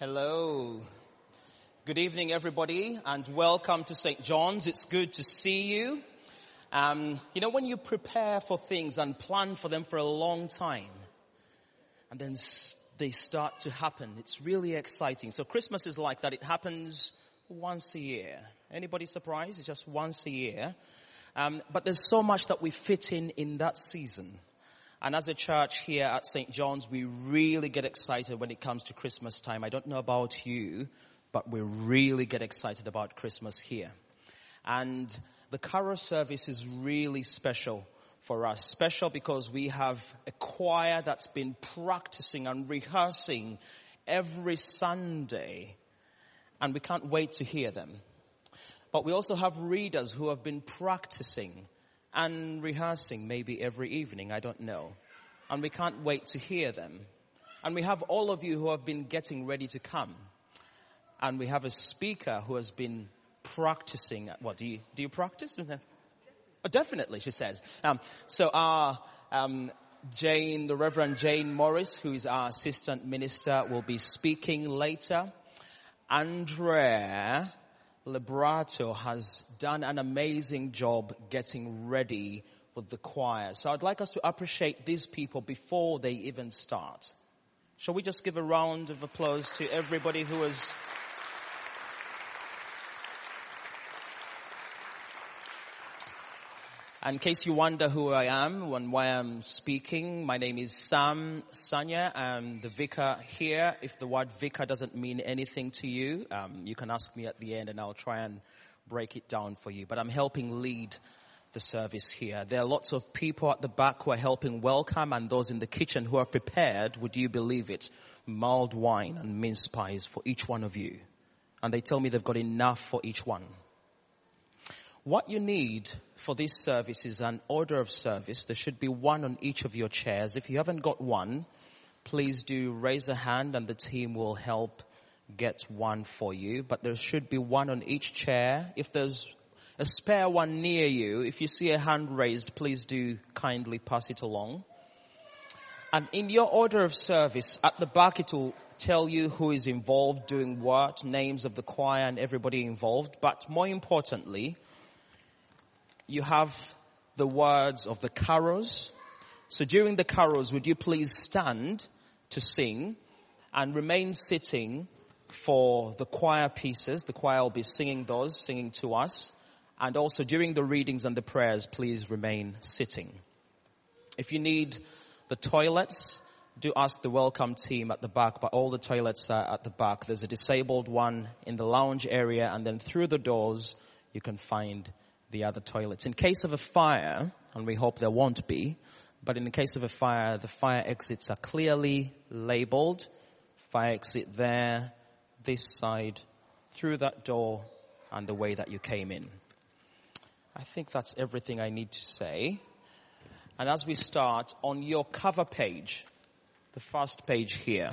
Hello. Good evening, everybody, and welcome to St. John's. It's good to see you. Um, you know, when you prepare for things and plan for them for a long time, and then they start to happen, it's really exciting. So Christmas is like that. It happens once a year. Anybody surprised? It's just once a year. Um, but there's so much that we fit in in that season. And as a church here at St. John's, we really get excited when it comes to Christmas time. I don't know about you, but we really get excited about Christmas here. And the carol service is really special for us. Special because we have a choir that's been practicing and rehearsing every Sunday and we can't wait to hear them. But we also have readers who have been practicing and rehearsing maybe every evening, I don't know. And we can't wait to hear them. And we have all of you who have been getting ready to come. And we have a speaker who has been practicing. What do you, do you practice? Oh, definitely, she says. Um, so our, um, Jane, the Reverend Jane Morris, who is our assistant minister, will be speaking later. Andrea Liberato has done an amazing job getting ready with the choir. So I'd like us to appreciate these people before they even start. Shall we just give a round of applause to everybody who has In case you wonder who I am and why I'm speaking, my name is Sam Sanya. I'm the vicar here. If the word vicar doesn't mean anything to you, um, you can ask me at the end and I'll try and break it down for you. But I'm helping lead the service here. There are lots of people at the back who are helping welcome and those in the kitchen who are prepared, would you believe it, mulled wine and mince pies for each one of you. And they tell me they've got enough for each one. What you need for this service is an order of service. There should be one on each of your chairs. If you haven't got one, please do raise a hand and the team will help get one for you. But there should be one on each chair. If there's a spare one near you, if you see a hand raised, please do kindly pass it along. And in your order of service, at the back it will tell you who is involved doing what, names of the choir and everybody involved. But more importantly, you have the words of the carols. So during the carols, would you please stand to sing and remain sitting for the choir pieces. The choir will be singing those, singing to us. And also during the readings and the prayers, please remain sitting. If you need the toilets, do ask the welcome team at the back, but all the toilets are at the back. There's a disabled one in the lounge area and then through the doors you can find the other toilets. In case of a fire, and we hope there won't be, but in the case of a fire, the fire exits are clearly labeled. Fire exit there, this side, through that door, and the way that you came in. I think that's everything I need to say. And as we start, on your cover page, the first page here,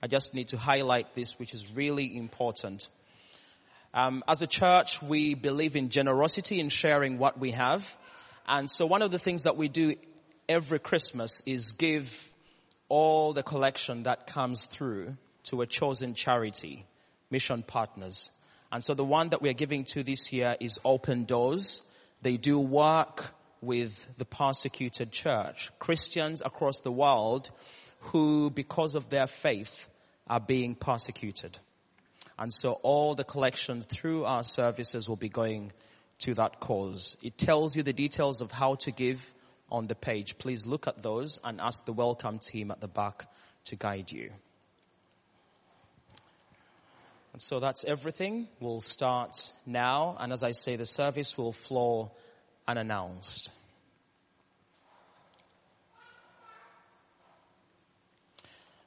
I just need to highlight this, which is really important. Um, as a church, we believe in generosity in sharing what we have. And so one of the things that we do every Christmas is give all the collection that comes through to a chosen charity, mission partners. And so the one that we're giving to this year is Open Doors. They do work with the persecuted church, Christians across the world who, because of their faith, are being persecuted. And so all the collections through our services will be going to that cause. It tells you the details of how to give on the page. Please look at those and ask the welcome team at the back to guide you. And so that's everything. We'll start now. And as I say, the service will flow unannounced.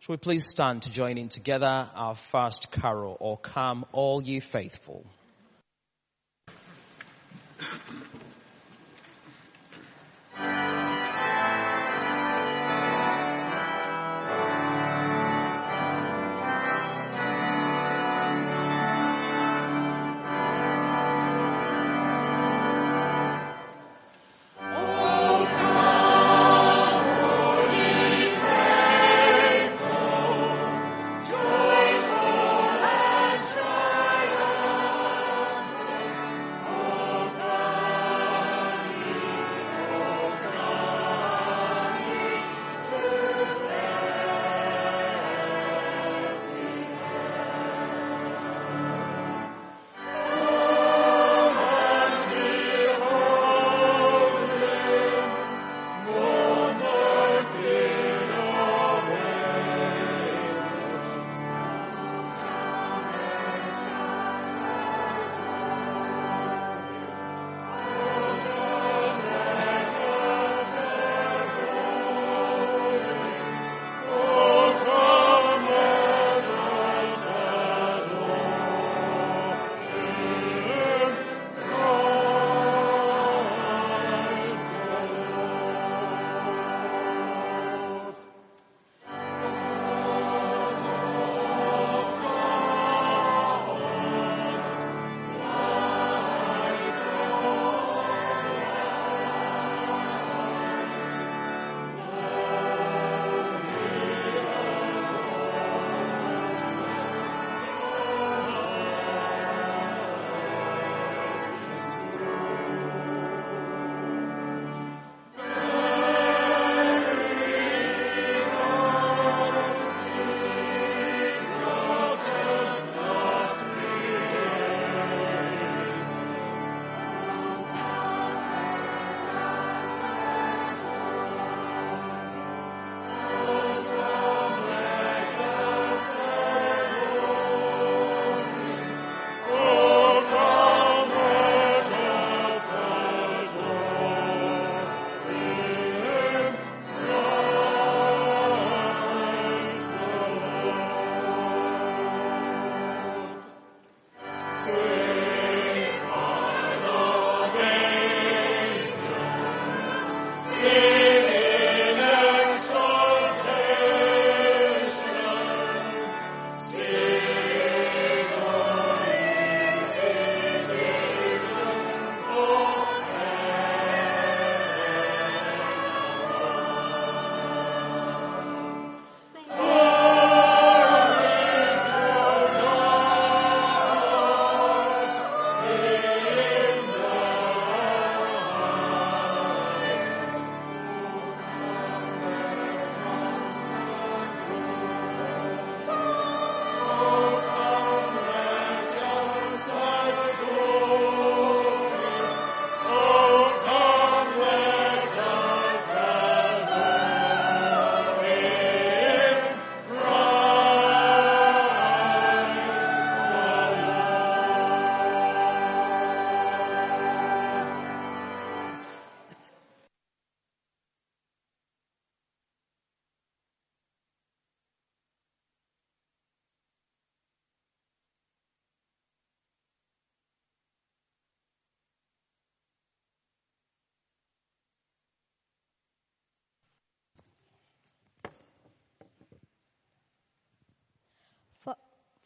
Shall we please stand to join in together our first carol, O Come All Ye Faithful.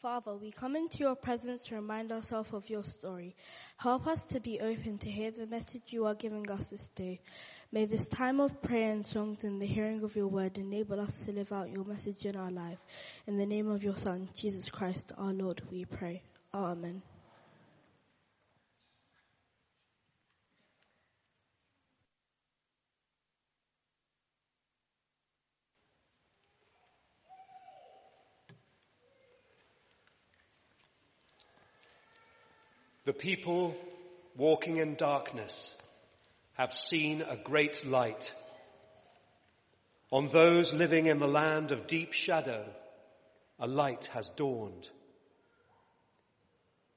Father, we come into your presence to remind ourselves of your story. Help us to be open to hear the message you are giving us this day. May this time of prayer and songs and the hearing of your word enable us to live out your message in our life. In the name of your Son, Jesus Christ, our Lord, we pray. Amen. The people walking in darkness have seen a great light. On those living in the land of deep shadow, a light has dawned.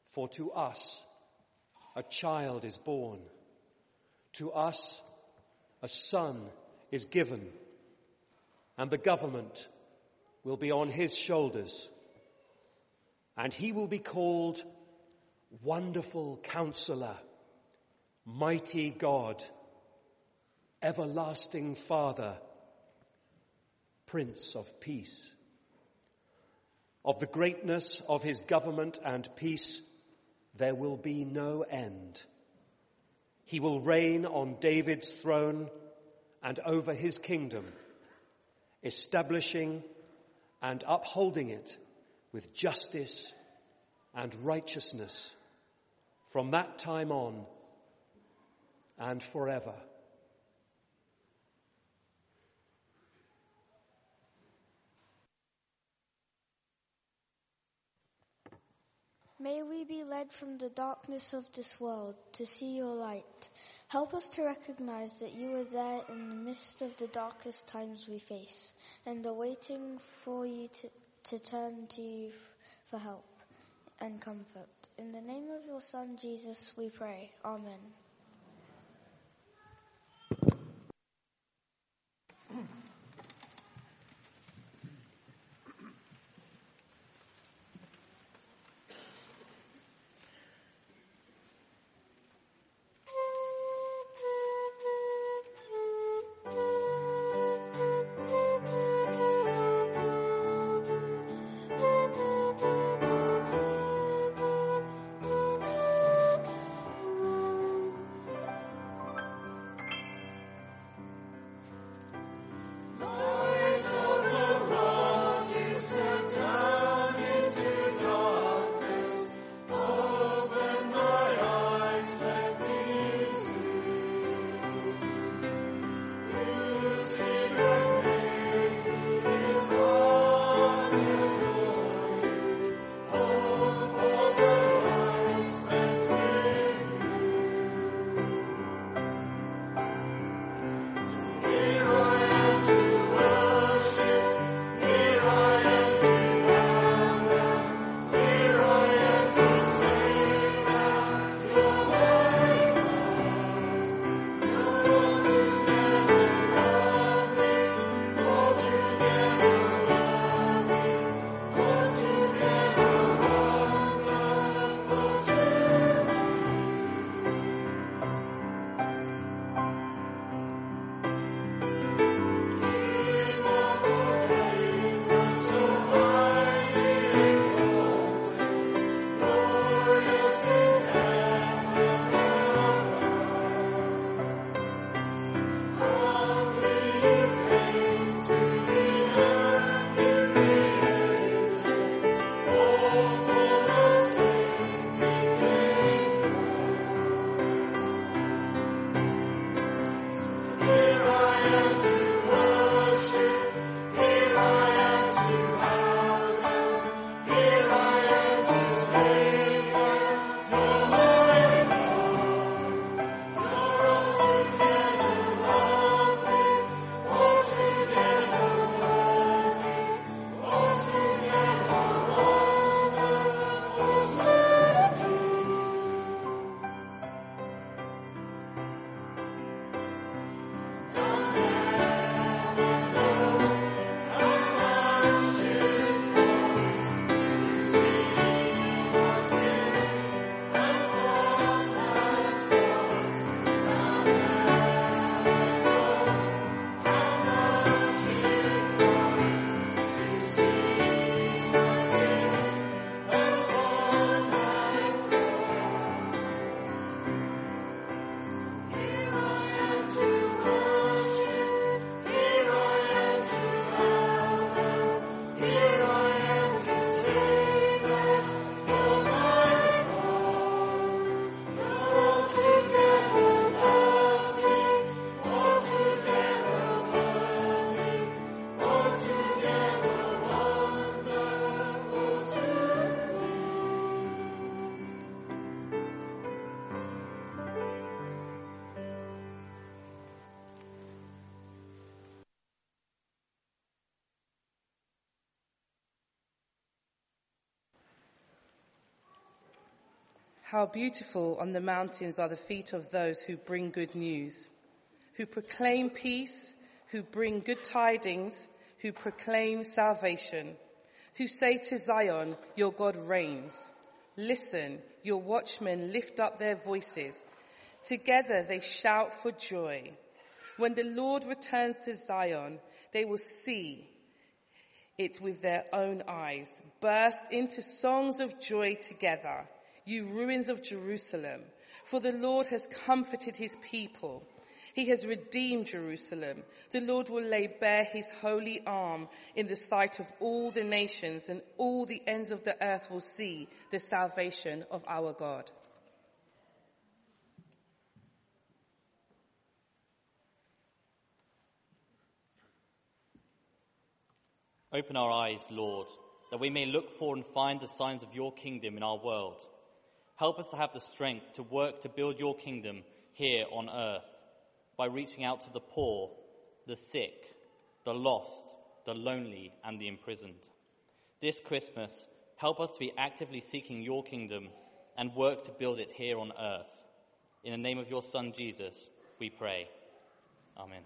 For to us a child is born. To us a son is given and the government will be on his shoulders and he will be called Wonderful Counselor, Mighty God, Everlasting Father, Prince of Peace. Of the greatness of his government and peace, there will be no end. He will reign on David's throne and over his kingdom, establishing and upholding it with justice and righteousness from that time on and forever. May we be led from the darkness of this world to see your light. Help us to recognize that you are there in the midst of the darkest times we face and are waiting for you to, to turn to you for help and comfort. In the name of your Son, Jesus, we pray. Amen. How beautiful on the mountains are the feet of those who bring good news, who proclaim peace, who bring good tidings, who proclaim salvation, who say to Zion, your God reigns. Listen, your watchmen lift up their voices. Together they shout for joy. When the Lord returns to Zion, they will see it with their own eyes, burst into songs of joy together, you ruins of Jerusalem. For the Lord has comforted his people. He has redeemed Jerusalem. The Lord will lay bare his holy arm in the sight of all the nations and all the ends of the earth will see the salvation of our God. Open our eyes, Lord, that we may look for and find the signs of your kingdom in our world. Help us to have the strength to work to build your kingdom here on earth by reaching out to the poor, the sick, the lost, the lonely, and the imprisoned. This Christmas, help us to be actively seeking your kingdom and work to build it here on earth. In the name of your Son, Jesus, we pray. Amen.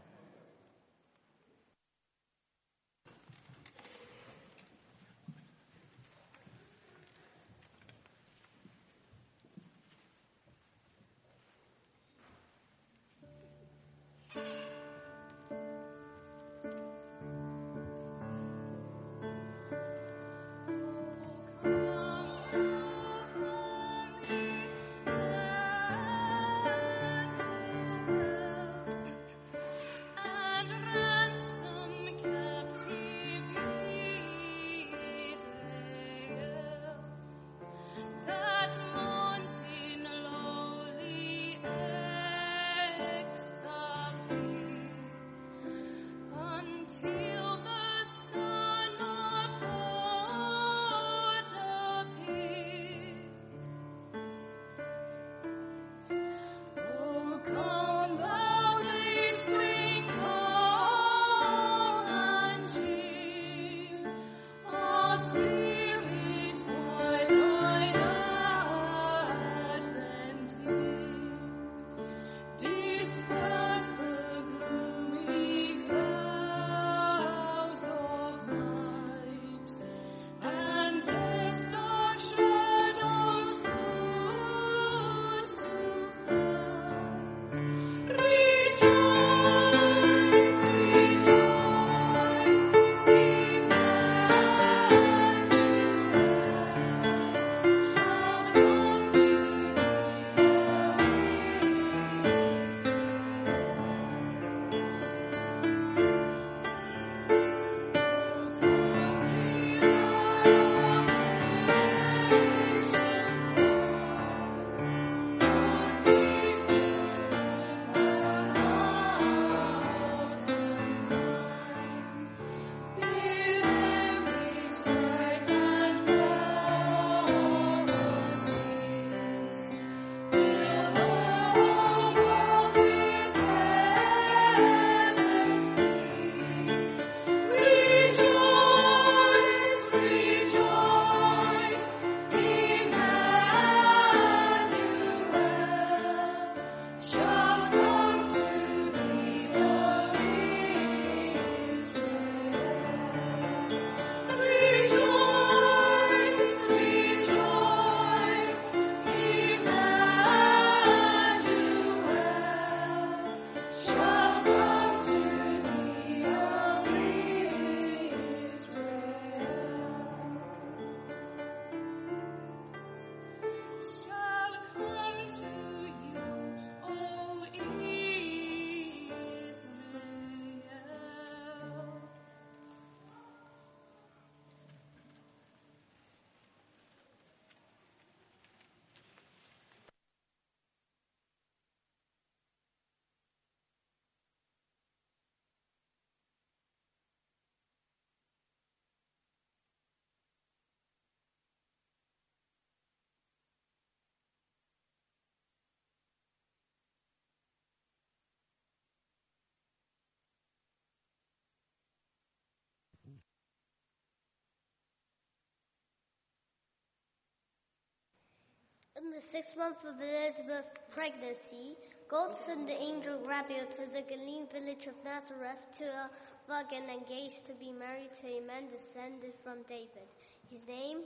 On the sixth month of Elizabeth's pregnancy, God sent the angel Gabriel to the Galilean village of Nazareth to a virgin engaged to be married to a man descended from David. His name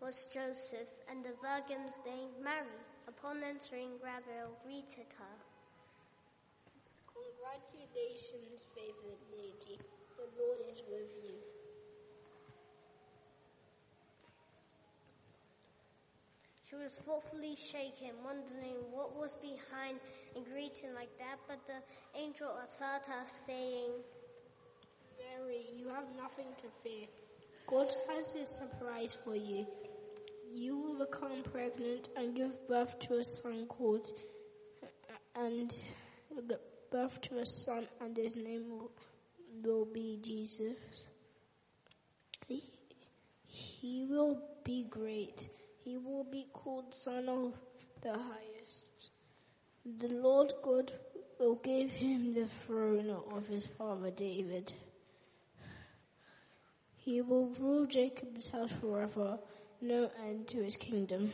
was Joseph, and the virgin's name Mary. Upon entering, Gabriel greeted her. Congratulations, favored lady. The Lord is with you. She was thoughtfully shaken, wondering what was behind a greeting like that, but the angel assured her, saying, Mary, you have nothing to fear. God has a surprise for you. You will become pregnant and give birth to a son called, and give birth to a son, and his name will, will be Jesus. He, he will be great. He will be called Son of the Highest. The Lord God will give him the throne of his father David. He will rule Jacob's house forever, no end to his kingdom.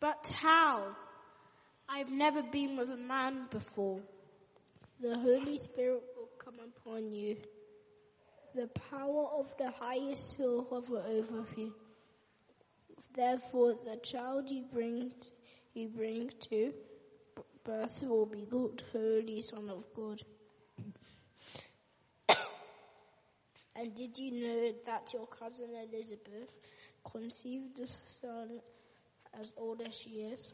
But how? I've never been with a man before. The Holy Spirit will come upon you. The power of the highest will hover over you. Therefore, the child you bring, you bring to birth will be called Holy Son of God. and did you know that your cousin Elizabeth conceived a son as old as she is?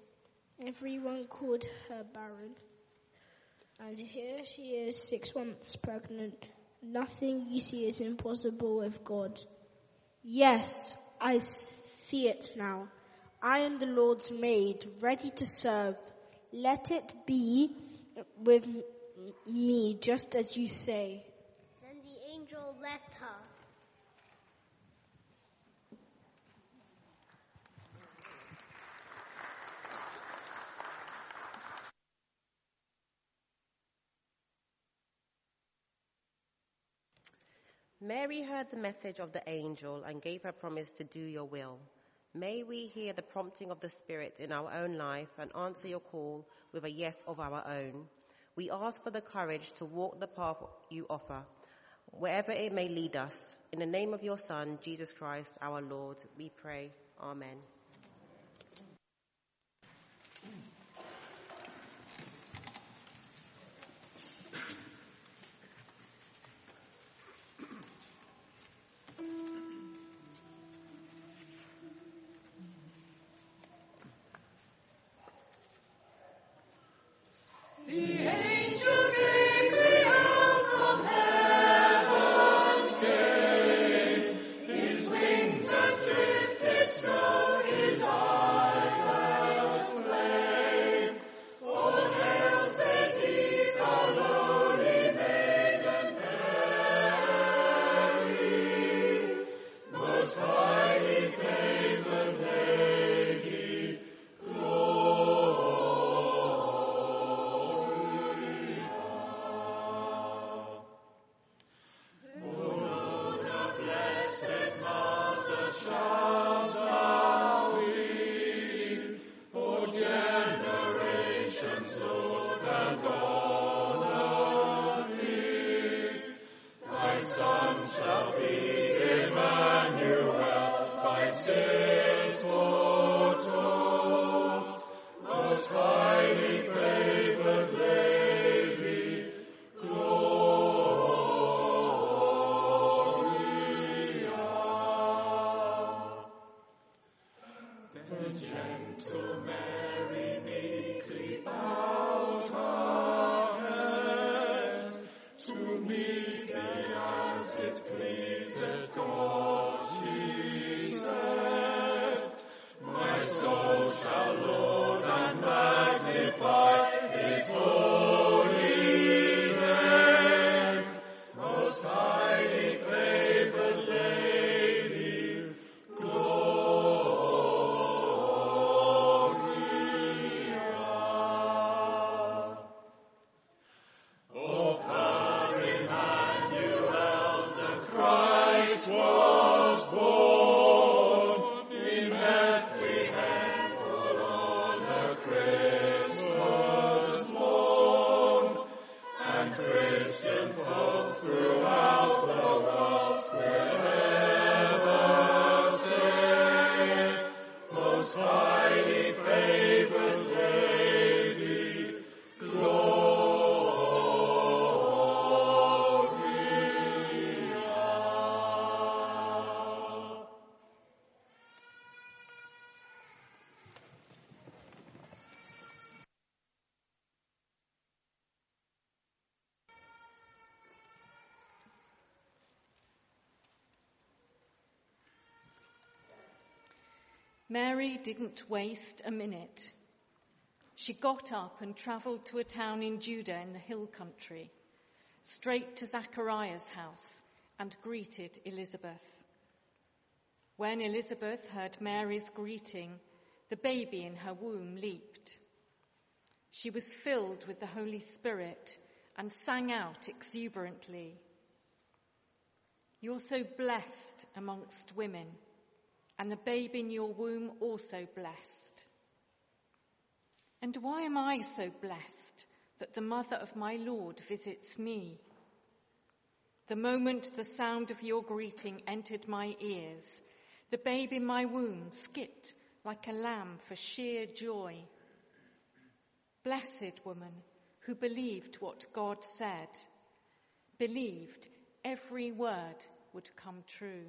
Everyone called her barren. And here she is, six months pregnant. Nothing you see is impossible with God. Yes, I see it now. I am the Lord's maid, ready to serve. Let it be with me just as you say. Then the angel left her. Mary heard the message of the angel and gave her promise to do your will. May we hear the prompting of the Spirit in our own life and answer your call with a yes of our own. We ask for the courage to walk the path you offer, wherever it may lead us. In the name of your Son, Jesus Christ, our Lord, we pray. Amen. Didn't waste a minute. She got up and travelled to a town in Judah in the hill country, straight to Zachariah's house, and greeted Elizabeth. When Elizabeth heard Mary's greeting, the baby in her womb leaped. She was filled with the Holy Spirit and sang out exuberantly, You're so blessed amongst women and the babe in your womb also blessed. And why am I so blessed that the mother of my Lord visits me? The moment the sound of your greeting entered my ears, the babe in my womb skipped like a lamb for sheer joy. Blessed woman who believed what God said, believed every word would come true.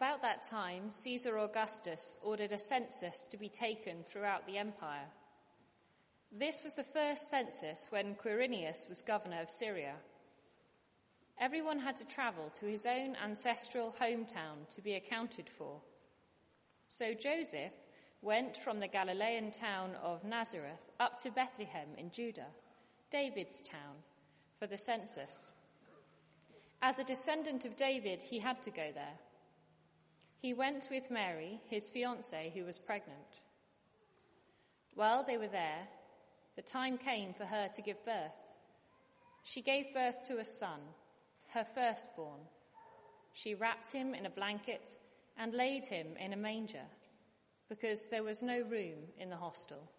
About that time, Caesar Augustus ordered a census to be taken throughout the empire. This was the first census when Quirinius was governor of Syria. Everyone had to travel to his own ancestral hometown to be accounted for. So Joseph went from the Galilean town of Nazareth up to Bethlehem in Judah, David's town, for the census. As a descendant of David, he had to go there. He went with Mary, his fiancée, who was pregnant. While they were there, the time came for her to give birth. She gave birth to a son, her firstborn. She wrapped him in a blanket and laid him in a manger because there was no room in the hostel.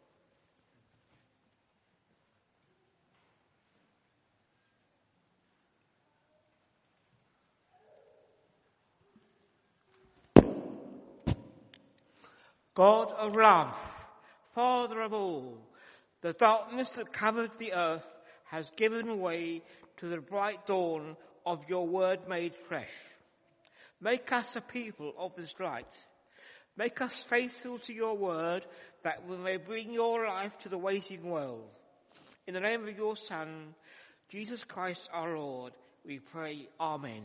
God of love, Father of all, the darkness that covered the earth has given way to the bright dawn of your word made flesh. Make us a people of this light. Make us faithful to your word that we may bring your life to the waiting world. In the name of your Son, Jesus Christ our Lord, we pray, Amen.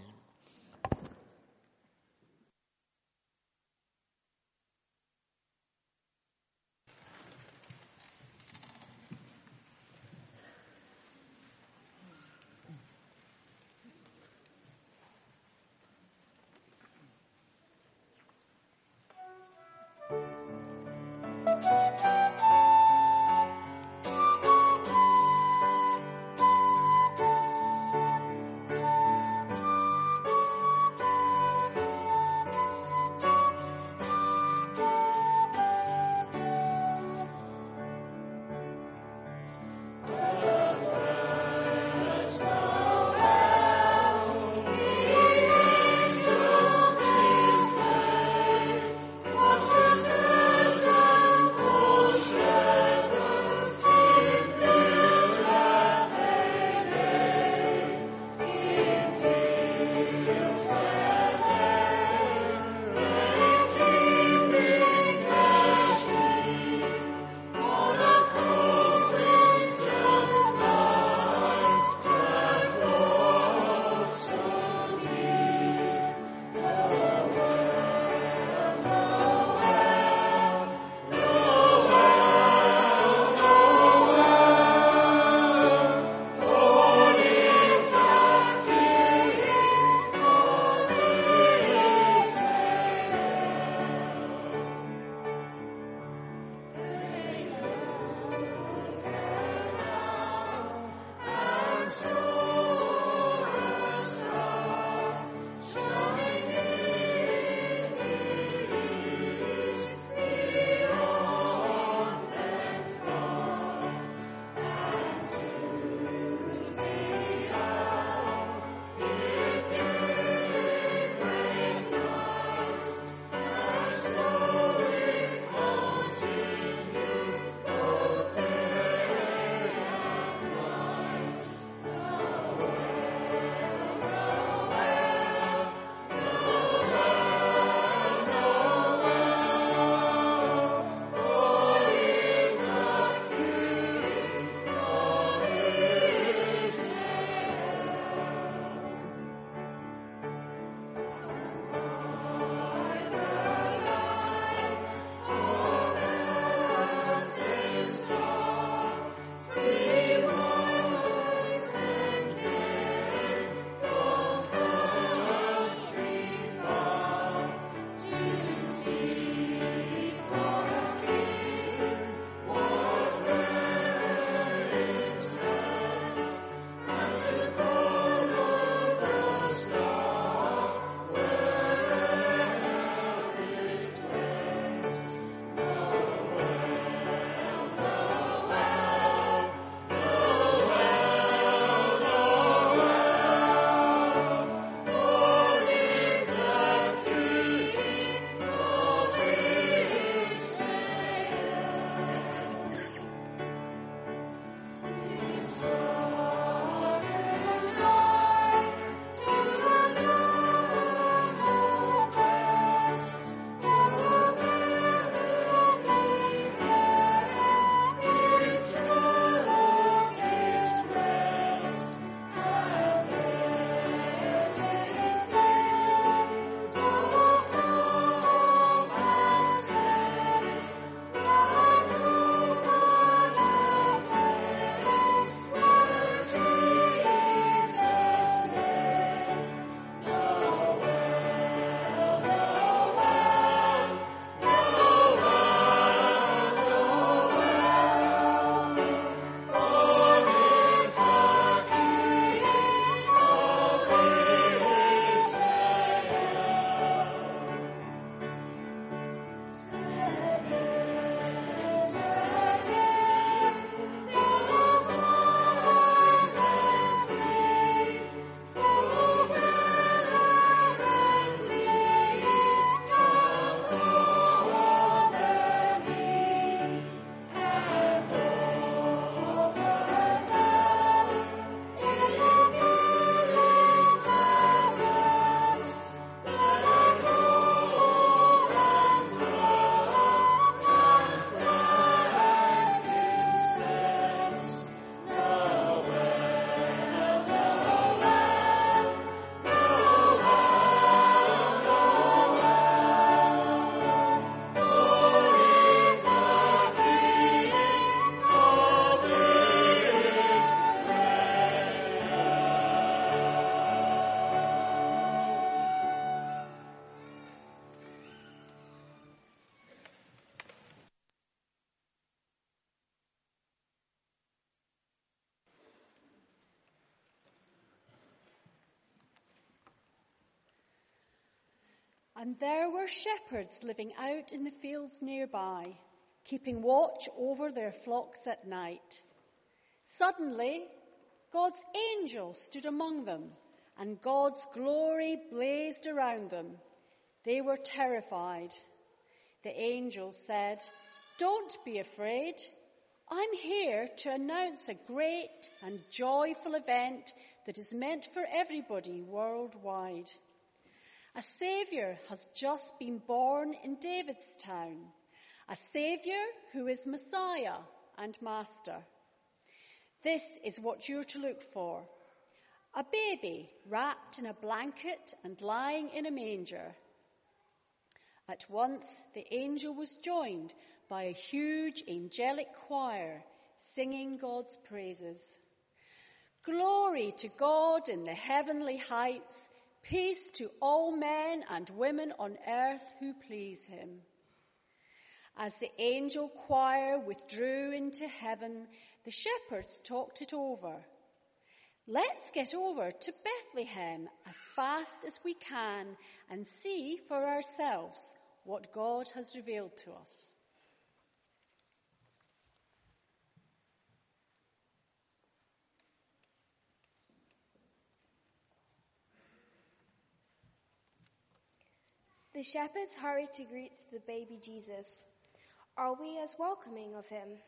And there were shepherds living out in the fields nearby, keeping watch over their flocks at night. Suddenly, God's angel stood among them, and God's glory blazed around them. They were terrified. The angel said, Don't be afraid. I'm here to announce a great and joyful event that is meant for everybody worldwide. A Saviour has just been born in David's town, a Saviour who is Messiah and Master. This is what you're to look for. A baby wrapped in a blanket and lying in a manger. At once the angel was joined by a huge angelic choir singing God's praises. Glory to God in the heavenly heights, peace to all men and women on earth who please him. As the angel choir withdrew into heaven, the shepherds talked it over. Let's get over to Bethlehem as fast as we can and see for ourselves what God has revealed to us. The shepherds hurried to greet the baby Jesus. Are we as welcoming of him?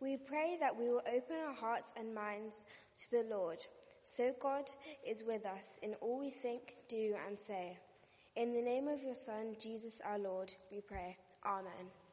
We pray that we will open our hearts and minds to the Lord, so God is with us in all we think, do, and say. In the name of your Son, Jesus our Lord, we pray. Amen.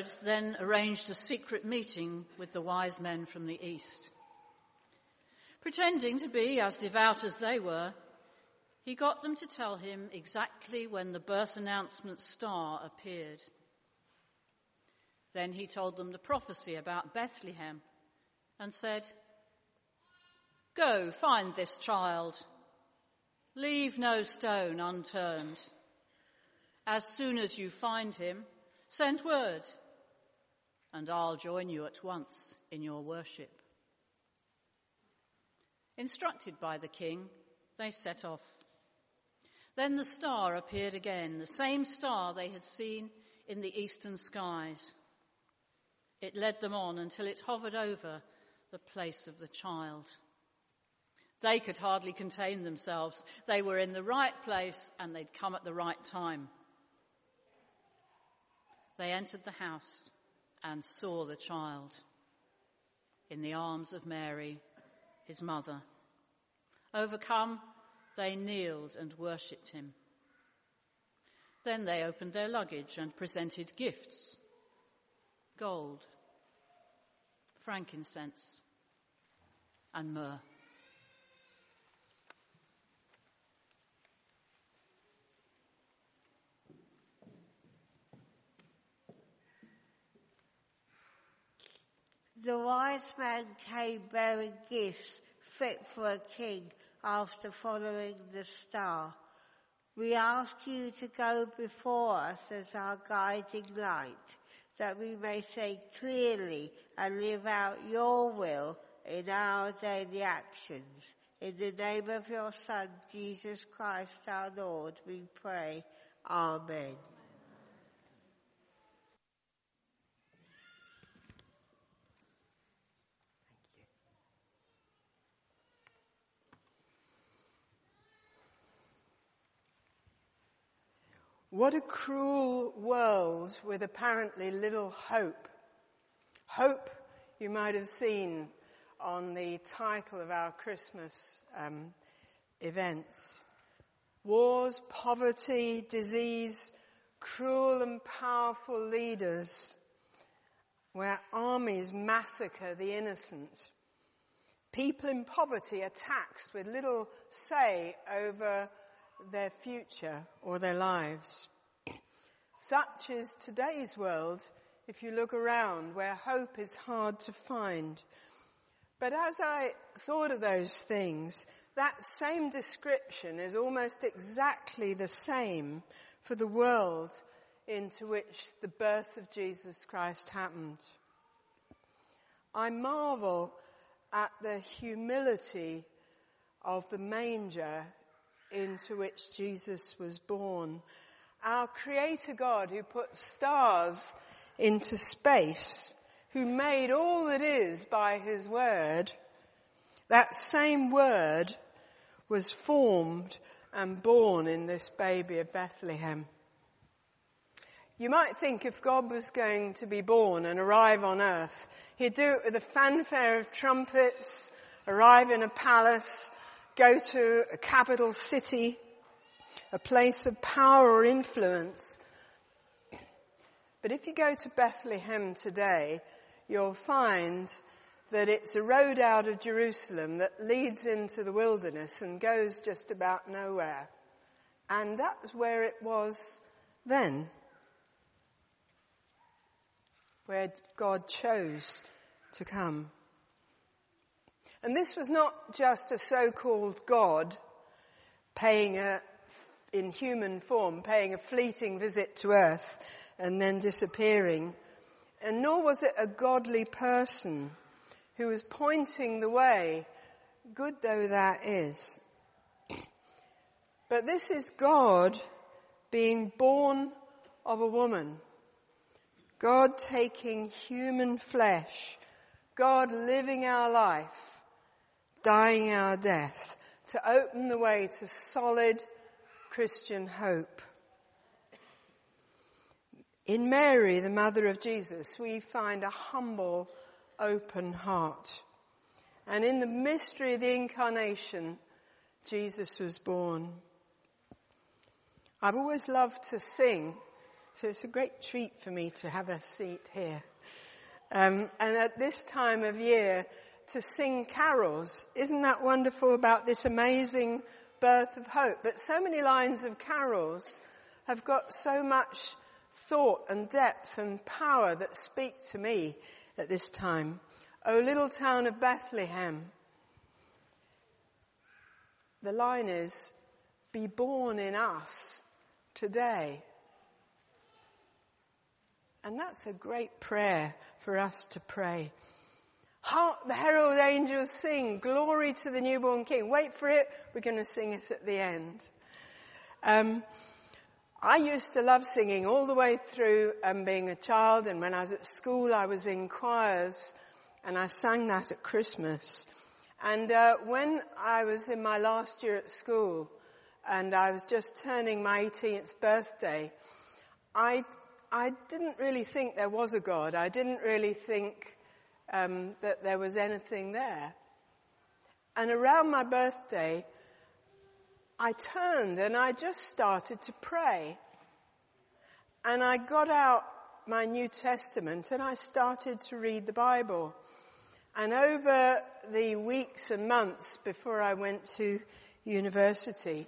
Herod then arranged a secret meeting with the wise men from the east. Pretending to be as devout as they were, he got them to tell him exactly when the birth announcement star appeared. Then he told them the prophecy about Bethlehem and said, Go find this child. Leave no stone unturned. As soon as you find him, send word, and I'll join you at once in your worship. Instructed by the king, they set off. Then the star appeared again, the same star they had seen in the eastern skies. It led them on until it hovered over the place of the child. They could hardly contain themselves. They were in the right place and they'd come at the right time. They entered the house and saw the child in the arms of Mary, his mother. Overcome, they kneeled and worshipped him. Then they opened their luggage and presented gifts gold, frankincense, and myrrh. The wise man came bearing gifts fit for a king after following the star. We ask you to go before us as our guiding light, that we may say clearly and live out your will in our daily actions. In the name of your Son, Jesus Christ our Lord, we pray. Amen. What a cruel world with apparently little hope. Hope, you might have seen on the title of our Christmas um, events. Wars, poverty, disease, cruel and powerful leaders, where armies massacre the innocent. People in poverty are taxed with little say over their future or their lives. Such is today's world if you look around where hope is hard to find. But as I thought of those things, that same description is almost exactly the same for the world into which the birth of Jesus Christ happened. I marvel at the humility of the manger into which Jesus was born. Our creator God who put stars into space, who made all that is by his word, that same word was formed and born in this baby of Bethlehem. You might think if God was going to be born and arrive on earth, he'd do it with a fanfare of trumpets, arrive in a palace, go to a capital city, a place of power or influence. But if you go to Bethlehem today, you'll find that it's a road out of Jerusalem that leads into the wilderness and goes just about nowhere. And that's where it was then. Where God chose to come. And this was not just a so-called God paying a, in human form, paying a fleeting visit to earth and then disappearing. And nor was it a godly person who was pointing the way, good though that is. But this is God being born of a woman. God taking human flesh. God living our life dying our death to open the way to solid Christian hope. In Mary, the mother of Jesus, we find a humble, open heart. And in the mystery of the incarnation, Jesus was born. I've always loved to sing, so it's a great treat for me to have a seat here. Um, and at this time of year, to sing carols. Isn't that wonderful about this amazing birth of hope. But so many lines of carols have got so much thought and depth and power that speak to me at this time. O little town of Bethlehem. The line is, be born in us today. And that's a great prayer for us to pray. Hark the herald angels sing, glory to the newborn king. Wait for it, we're going to sing it at the end. Um, I used to love singing all the way through um, being a child and when I was at school I was in choirs and I sang that at Christmas. And uh, when I was in my last year at school and I was just turning my 18th birthday, I, I didn't really think there was a God. I didn't really think um, that there was anything there. And around my birthday, I turned and I just started to pray. And I got out my New Testament and I started to read the Bible. And over the weeks and months before I went to university,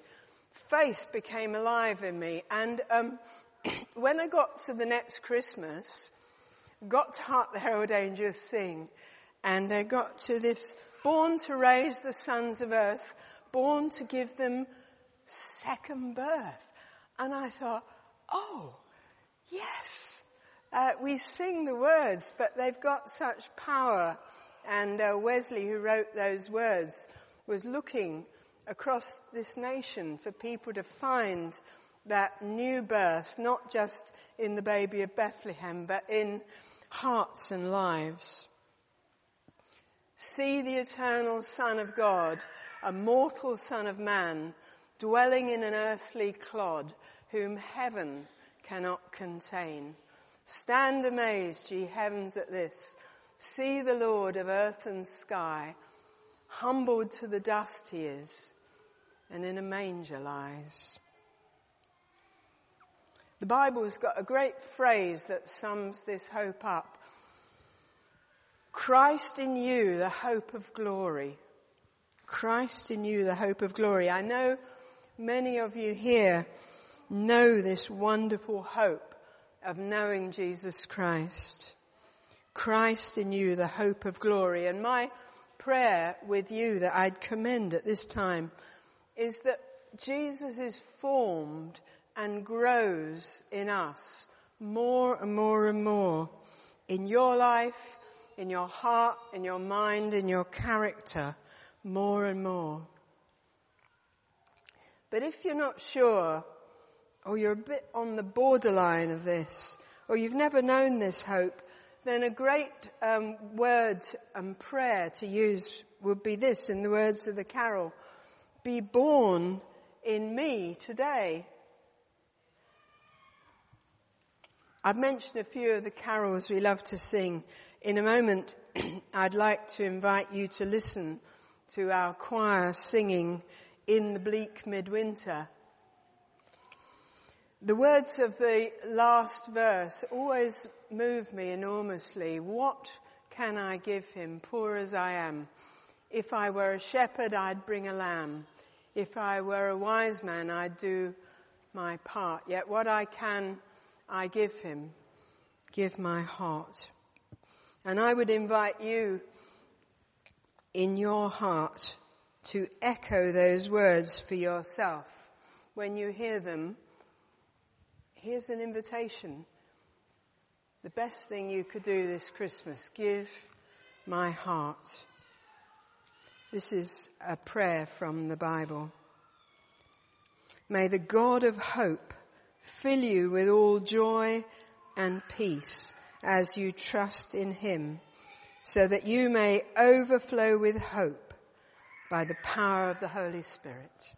faith became alive in me. And um, when I got to the next Christmas, got to Hark the Herald Angels Sing, and they got to this, born to raise the sons of earth, born to give them second birth. And I thought, oh, yes, uh, we sing the words, but they've got such power. And uh, Wesley, who wrote those words, was looking across this nation for people to find that new birth, not just in the baby of Bethlehem, but in hearts and lives. See the eternal Son of God, a mortal Son of Man, dwelling in an earthly clod, whom heaven cannot contain. Stand amazed, ye heavens, at this. See the Lord of earth and sky. Humbled to the dust he is, and in a manger lies. The Bible's got a great phrase that sums this hope up. Christ in you, the hope of glory. Christ in you, the hope of glory. I know many of you here know this wonderful hope of knowing Jesus Christ. Christ in you, the hope of glory. And my prayer with you that I'd commend at this time is that Jesus is formed and grows in us more and more and more in your life, in your heart, in your mind, in your character, more and more. But if you're not sure, or you're a bit on the borderline of this, or you've never known this hope, then a great um, word and prayer to use would be this in the words of the carol. Be born in me today. I've mentioned a few of the carols we love to sing. In a moment, I'd like to invite you to listen to our choir singing in the bleak midwinter. The words of the last verse always move me enormously. What can I give him, poor as I am? If I were a shepherd, I'd bring a lamb. If I were a wise man, I'd do my part. Yet what I can I give him, give my heart. And I would invite you in your heart to echo those words for yourself. When you hear them, here's an invitation. The best thing you could do this Christmas, give my heart. This is a prayer from the Bible. May the God of hope fill you with all joy and peace as you trust in Him, so that you may overflow with hope by the power of the Holy Spirit.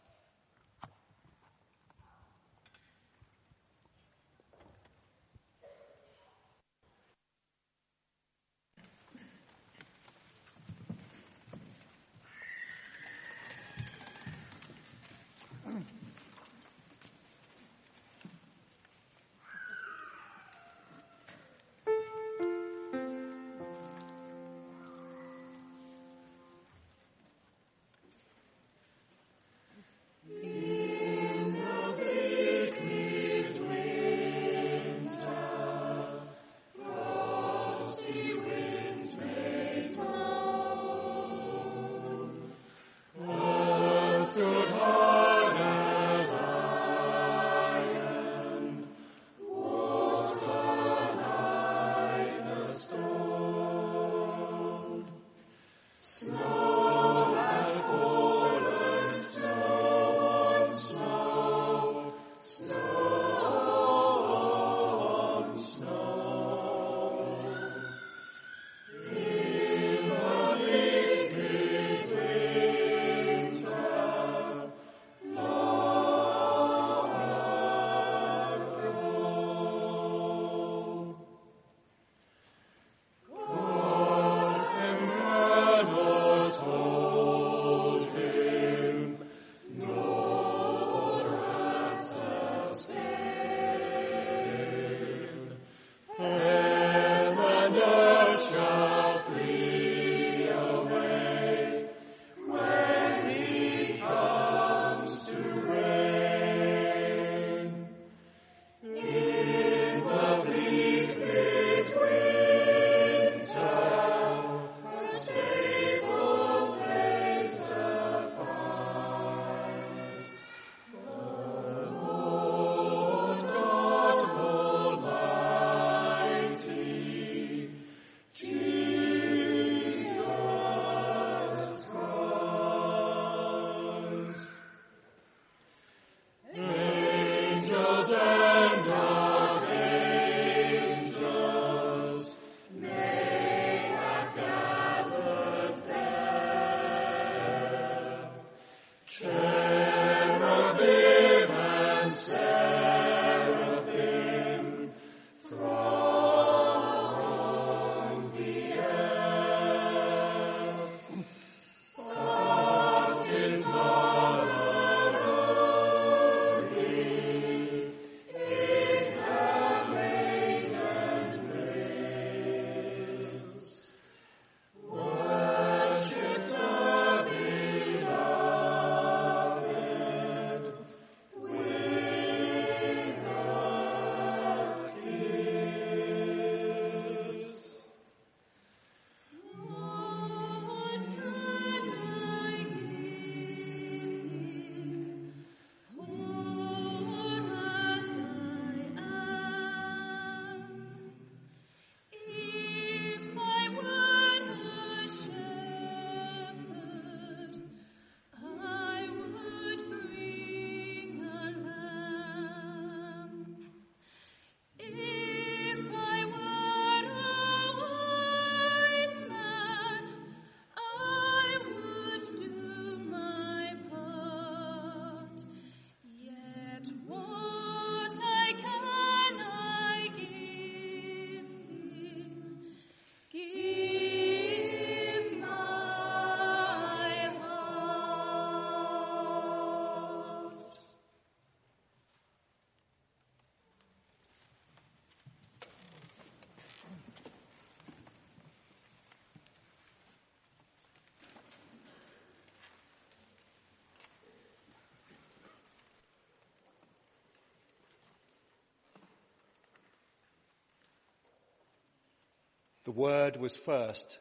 The Word was first.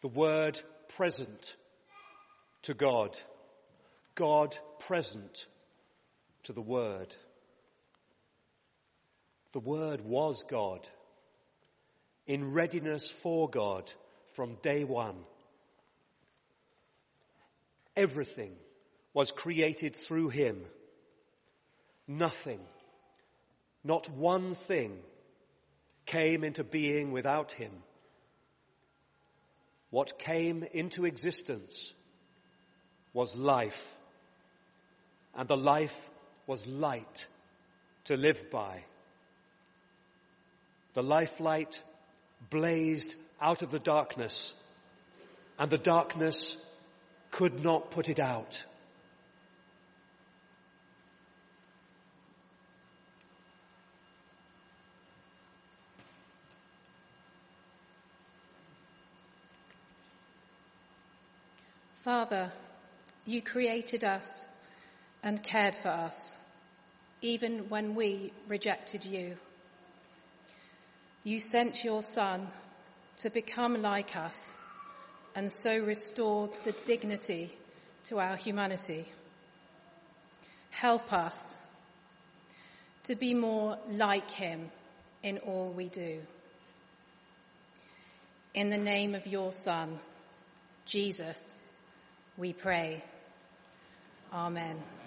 The Word present to God. God present to the Word. The Word was God, in readiness for God from day one. Everything was created through Him. Nothing, not one thing, came into being without Him. What came into existence was life, and the life was light to live by. The life light blazed out of the darkness, and the darkness could not put it out. Father, you created us and cared for us, even when we rejected you. You sent your Son to become like us and so restored the dignity to our humanity. Help us to be more like him in all we do. In the name of your Son, Jesus, we pray. Amen.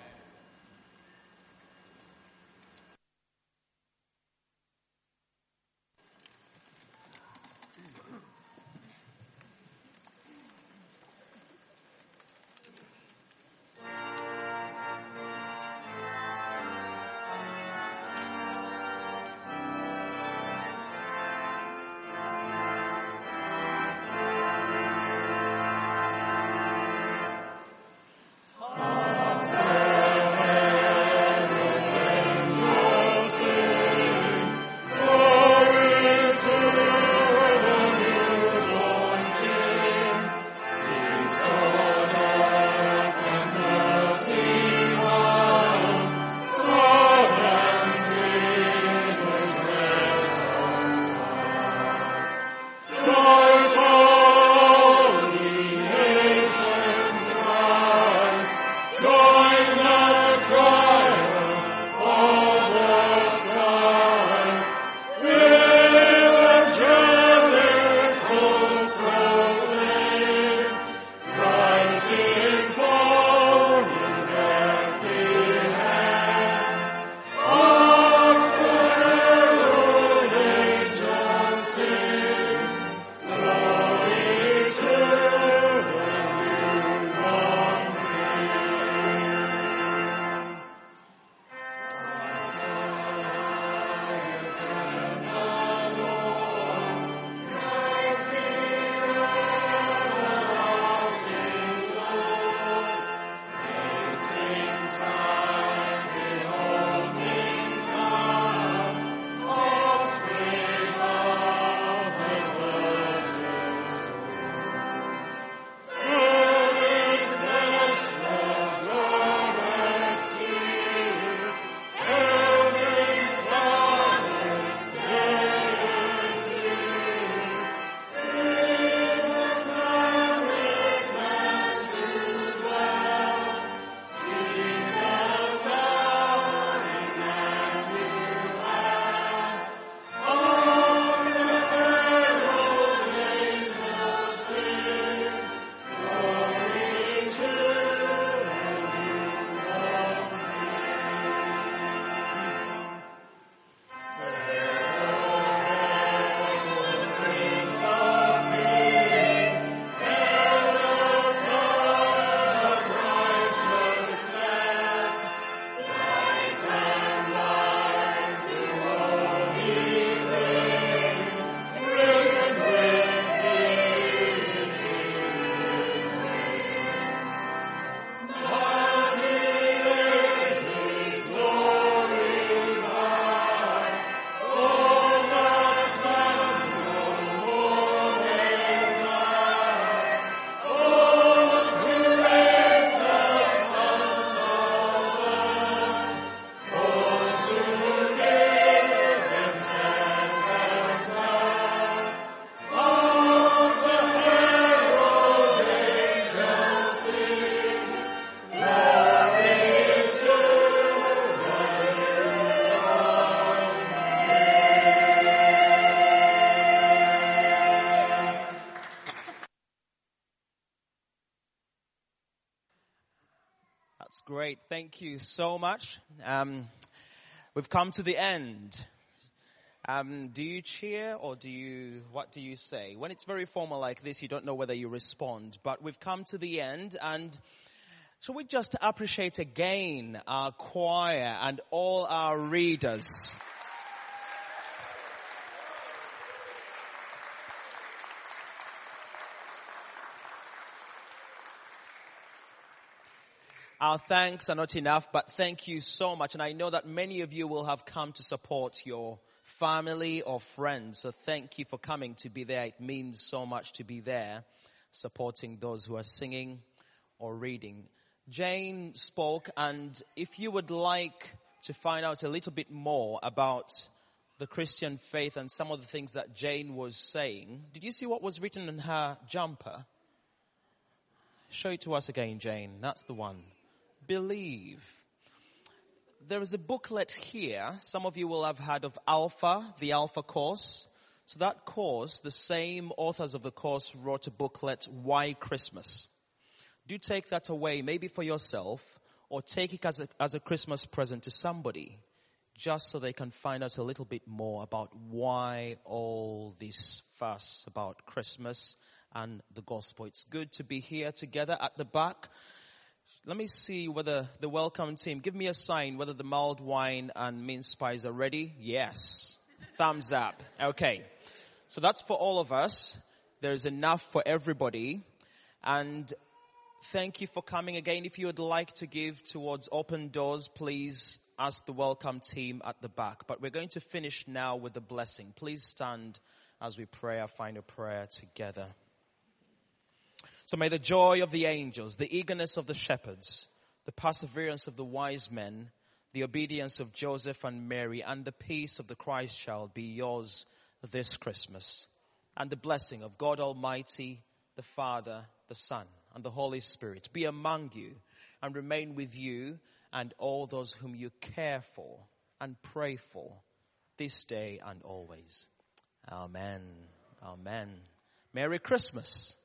Thank you so much. Um, we've come to the end. Um, do you cheer or do you, what do you say? When it's very formal like this, you don't know whether you respond, but we've come to the end and shall we just appreciate again our choir and all our readers? Our thanks are not enough, but thank you so much. And I know that many of you will have come to support your family or friends. So thank you for coming to be there. It means so much to be there supporting those who are singing or reading. Jane spoke and if you would like to find out a little bit more about the Christian faith and some of the things that Jane was saying, did you see what was written in her jumper? Show it to us again, Jane. That's the one. Believe there is a booklet here. Some of you will have heard of Alpha, the Alpha course. So that course, the same authors of the course wrote a booklet, Why Christmas? Do take that away, maybe for yourself, or take it as a, as a Christmas present to somebody, just so they can find out a little bit more about why all this fuss about Christmas and the gospel. It's good to be here together at the back. Let me see whether the welcome team, give me a sign whether the mulled wine and mince pies are ready. Yes. Thumbs up. Okay. So that's for all of us. There's enough for everybody. And thank you for coming again. If you would like to give towards open doors, please ask the welcome team at the back. But we're going to finish now with the blessing. Please stand as we pray our final prayer together. So may the joy of the angels, the eagerness of the shepherds, the perseverance of the wise men, the obedience of Joseph and Mary, and the peace of the Christ child be yours this Christmas. And the blessing of God Almighty, the Father, the Son, and the Holy Spirit be among you and remain with you and all those whom you care for and pray for this day and always. Amen. Amen. Merry Christmas.